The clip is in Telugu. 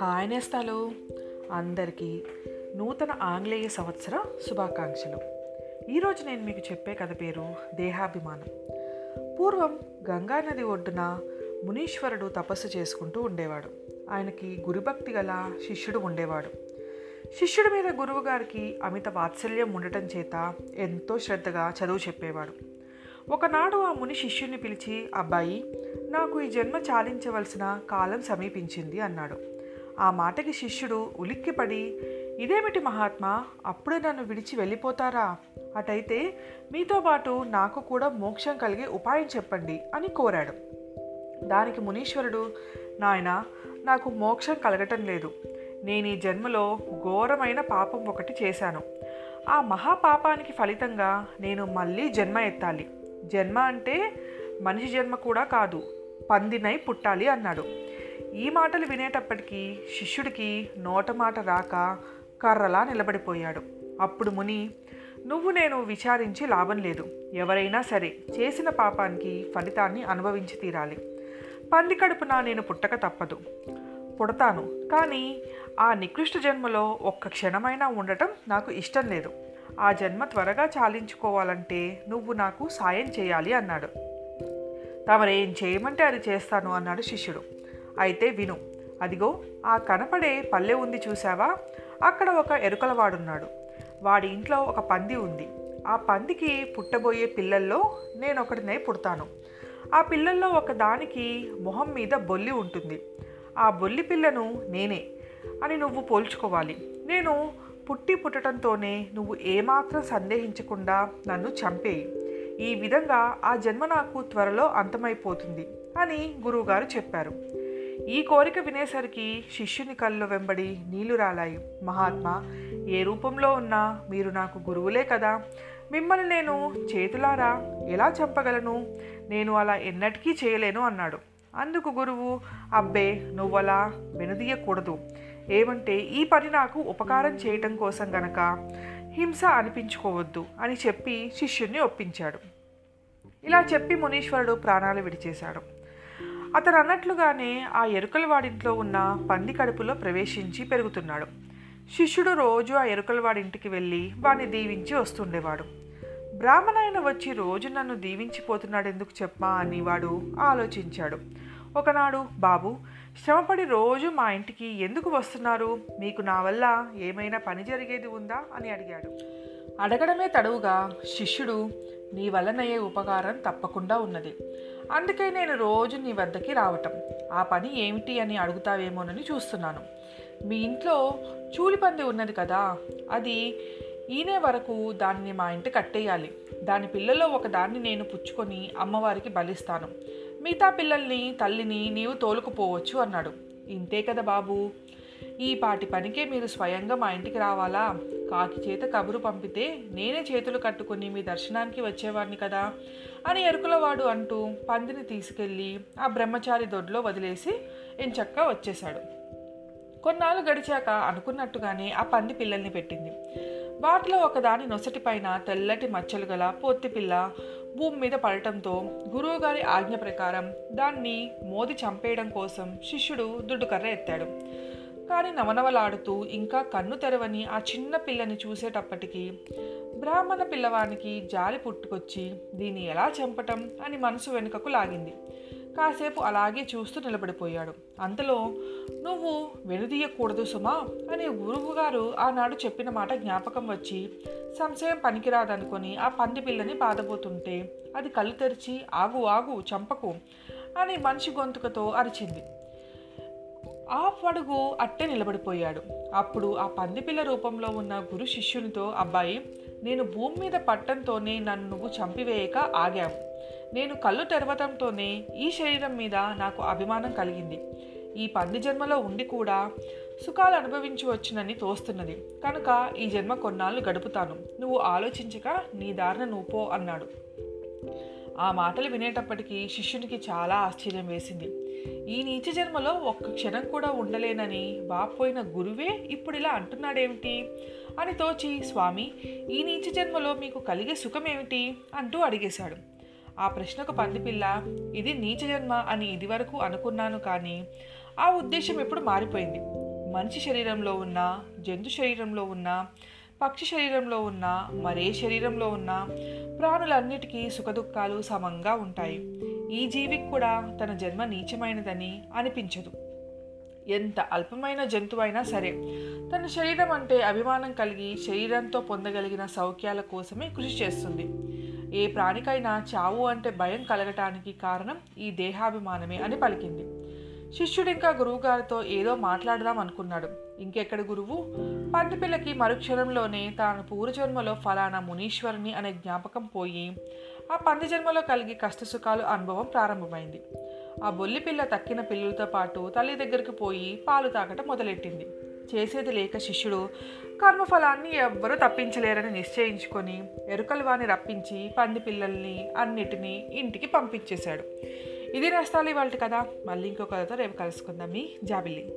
హాయ్ నేస్తాలు. అందరికీ నూతన ఆంగ్లేయ సంవత్సర శుభాకాంక్షలు. ఈరోజు నేను మీకు చెప్పే కథ పేరు దేహాభిమానం. పూర్వం గంగానది ఒడ్డున మునీశ్వరుడు తపస్సు చేసుకుంటూ ఉండేవాడు. ఆయనకి గురుభక్తి గల శిష్యుడు ఉండేవాడు. శిష్యుడి మీద గురువు గారికి అమిత వాత్సల్యం ఉండటం చేత ఎంతో శ్రద్ధగా చదువు చెప్పేవాడు. ఒకనాడు ఆ ముని శిష్యుని పిలిచి అబ్బాయి నాకు ఈ జన్మ చాలించవలసిన కాలం సమీపించింది అన్నాడు. ఆ మాటకి శిష్యుడు ఉలిక్కిపడి ఇదేమిటి మహాత్మా అప్పుడే నన్ను విడిచి వెళ్ళిపోతారా? అటైతే మీతో పాటు నాకు కూడా మోక్షం కలిగే ఉపాయం చెప్పండి అని కోరాడు. దానికి మునీశ్వరుడు నాయన నాకు మోక్షం కలగటం లేదు. నేను ఈ జన్మలో ఘోరమైన పాపం ఒకటి చేశాను. ఆ మహాపాపానికి ఫలితంగా నేను మళ్ళీ జన్మ ఎత్తాలి. జన్మ అంటే మనిషి జన్మ కూడా కాదు పందినై పుట్టాలి అన్నాడు. ఈ మాటలు వినేటప్పటికీ శిష్యుడికి నోట మాట రాక కర్రలా నిలబడిపోయాడు. అప్పుడు ముని నువ్వు నేను విచారించి లాభం లేదు. ఎవరైనా సరే చేసిన పాపానికి ఫలితాన్ని అనుభవించి తీరాలి. పంది కడుపున నేను పుట్టక తప్పదు. పుడతాను. కానీ ఆ నికృష్ట జన్మలో ఒక్క క్షణమైనా ఉండటం నాకు ఇష్టం లేదు. ఆ జన్మ త్వరగా చాలించుకోవాలంటే నువ్వు నాకు సాయం చేయాలి అన్నాడు. తమరేం చేయమంటే అది చేస్తాను అన్నాడు శిష్యుడు. అయితే విను అదిగో ఆ కనపడే పల్లె ఉంది చూసావా అక్కడ ఒక ఎరుకలవాడున్నాడు. వాడి ఇంట్లో ఒక పంది ఉంది. ఆ పందికి పుట్టబోయే పిల్లల్లో నేను ఒకటినే పుడతాను. ఆ పిల్లల్లో ఒక దానికి మొహం మీద బొల్లి ఉంటుంది. ఆ బొల్లి పిల్లను నేనే అని నువ్వు పోల్చుకోవాలి. నేను పుట్టి పుట్టడంతోనే నువ్వు ఏమాత్రం సందేహించకుండా నన్ను చంపేయి. ఈ విధంగా ఆ జన్మ నాకు త్వరలో అంతమైపోతుంది అని గురువుగారు చెప్పారు. ఈ కోరిక వినేసరికి శిష్యుని కళ్ళు వెంబడి నీళ్ళు రాలాయి. మహాత్మా ఏ రూపంలో ఉన్నా మీరు నాకు గురువులే కదా. మిమ్మల్ని నేను చేతులారా ఎలా చంపగలను? నేను అలా ఎన్నటికీ చేయలేను అన్నాడు. అందుకు గురువు అబ్బే నువ్వలా వెనుదీయకూడదు. ఏమంటే ఈ పని నాకు ఉపకారం చేయటం కోసం గనక హింస అనిపించుకోవద్దు అని చెప్పి శిష్యుణ్ణి ఒప్పించాడు. ఇలా చెప్పి మునీశ్వరుడు ప్రాణాలు విడిచేశాడు. అతను అన్నట్లుగానే ఆ ఎరుకల వాడింట్లో ఉన్న పంది కడుపులో ప్రవేశించి పెరుగుతున్నాడు. శిష్యుడు రోజు ఆ ఎరుకల వాడింటికి వెళ్ళి వాడిని దీవించి వస్తుండేవాడు. బ్రాహ్మణాయన వచ్చి రోజు నన్ను దీవించిపోతున్నాడు ఎందుకు చెప్పా అని వాడు ఆలోచించాడు. ఒకనాడు బాబు శ్రమపడి రోజు మా ఇంటికి ఎందుకు వస్తున్నారు? మీకు నా వల్ల ఏమైనా పని జరిగేది ఉందా? అని అడిగాడు. అడగడమే తడవుగా శిష్యుడు నీ వల్లనయ్యే ఉపకారం తప్పకుండా ఉన్నది. అందుకే నేను రోజు నీ వద్దకి రావటం. ఆ పని ఏమిటి అని అడుగుతావేమోనని చూస్తున్నాను. మీ ఇంట్లో చూలిపంది ఉన్నది కదా అది ఈనే వరకు దాన్ని మా ఇంటి కట్టేయాలి. దాని పిల్లలో ఒక దాన్ని నేను పుచ్చుకొని అమ్మవారికి బలిస్తాను. మిగతా పిల్లల్ని తల్లిని నీవు తోలుకుపోవచ్చు అన్నాడు. ఇంతే కదా బాబు? ఈ పాటి పనికే మీరు స్వయంగా మా ఇంటికి రావాలా? కాకి చేత కబురు పంపితే నేనే చేతులు కట్టుకుని మీ దర్శనానికి వచ్చేవాడిని కదా? అని ఎరుకులవాడు అంటూ పందిని తీసుకెళ్ళి ఆ బ్రహ్మచారి దొడ్లో వదిలేసి ఎంచక్క వచ్చేశాడు. కొన్నాళ్ళు గడిచాక అనుకున్నట్టుగానే ఆ పంది పిల్లల్ని పెట్టింది. వాటిలో ఒకదాని నొసటిపైన తెల్లటి మచ్చలు గల పొత్తి పిల్ల భూమి మీద పడటంతో గురువుగారి ఆజ్ఞ ప్రకారం దాన్ని మోది చంపేయడం కోసం శిష్యుడు దుడ్డుకర్ర ఎత్తాడు. కానీ నవనవలాడుతూ ఇంకా కన్ను తెరవని ఆ చిన్న పిల్లని చూసేటప్పటికి బ్రాహ్మణ పిల్లవానికి జాలి పుట్టుకొచ్చి దీన్ని ఎలా చంపటం అని మనసు వెనుకకు లాగింది. కాసేపు అలాగే చూస్తూ నిలబడిపోయాడు. అంతలో నువ్వు వెనుదీయకూడదు సుమా అని గురువుగారు ఆనాడు చెప్పిన మాట జ్ఞాపకం వచ్చి సంశయం పనికిరాదనుకొని ఆ పంది పిల్లని బాధపోతుంటే అది కళ్ళు తెరిచి ఆగు ఆగు చంపకు అని మనిషి గొంతుకతో అరిచింది. ఆ పడుగు అట్టే నిలబడిపోయాడు. అప్పుడు ఆ పందిపిల్ల రూపంలో ఉన్న గురు శిష్యునితో అబ్బాయి నేను భూమి మీద పట్టంతోనే నన్ను నువ్వు చంపివేయక ఆగావు. నేను కళ్ళు తెరవటంతోనే ఈ శరీరం మీద నాకు అభిమానం కలిగింది. ఈ పంది జన్మలో ఉండి కూడా సుఖాలు అనుభవించవచ్చునని తోస్తున్నది. కనుక ఈ జన్మ కొన్నాళ్ళు గడుపుతాను. నువ్వు ఆలోచించక నీ దారిన నువ్వు పో అన్నాడు. ఆ మాటలు వినేటప్పటికీ శిష్యునికి చాలా ఆశ్చర్యం వేసింది. ఈ నీచ జన్మలో ఒక్క క్షణం కూడా ఉండలేనని బాపోయిన గురువే ఇప్పుడు ఇలా అంటున్నాడేమిటి? అని తోచి స్వామి ఈ నీచ జన్మలో మీకు కలిగే సుఖం ఏమిటి అంటూ అడిగేశాడు. ఆ ప్రశ్నకు పందిపిల్ల ఇది నీచ జన్మ అని ఇదివరకు అనుకున్నాను కానీ ఆ ఉద్దేశం ఇప్పుడు మారిపోయింది. మనిషి శరీరంలో ఉన్న జంతు శరీరంలో ఉన్న పక్షి శరీరంలో ఉన్న మరే శరీరంలో ఉన్న ప్రాణులన్నిటికీ సుఖదుఖాలు సమంగా ఉంటాయి. ఈ జీవికి కూడా తన జన్మ నీచమైనదని అనిపించదు. ఎంత అల్పమైన జంతువైనా సరే తన శరీరం అంటే అభిమానం కలిగి శరీరంతో పొందగలిగిన సౌఖ్యాల కోసమే కృషి చేస్తుంది. ఏ ప్రాణికైనా చావు అంటే భయం కలగటానికి కారణం ఈ దేహాభిమానమే అని పలికింది. శిష్యుడు ఇంకా గురువుగారితో ఏదో మాట్లాడదాం అనుకున్నాడు. ఇంకెక్కడ గురువు? పందిపిల్లకి మరుక్షణంలోనే తాను పూర్వజన్మలో ఫలానా మునీశ్వరుని అనే జ్ఞాపకం పోయి ఆ పంది జన్మలో కలిగి కష్టసుఖాలు అనుభవం ప్రారంభమైంది. ఆ బొల్లి పిల్ల తక్కిన పిల్లలతో పాటు తల్లి దగ్గరికి పోయి పాలు తాగటం మొదలెట్టింది. చేసేది లేక శిష్యుడు కర్మఫలాన్ని ఎవ్వరూ తప్పించలేరని నిశ్చయించుకొని ఎరుకలు వాని రప్పించి పంది పిల్లల్ని అన్నిటినీ ఇంటికి పంపించేశాడు. ఇది నష్టాలు ఇవాళ కదా. మళ్ళీ ఇంకో కథతో రేపు కలుసుకుందాం. మీ జాబిల్లి.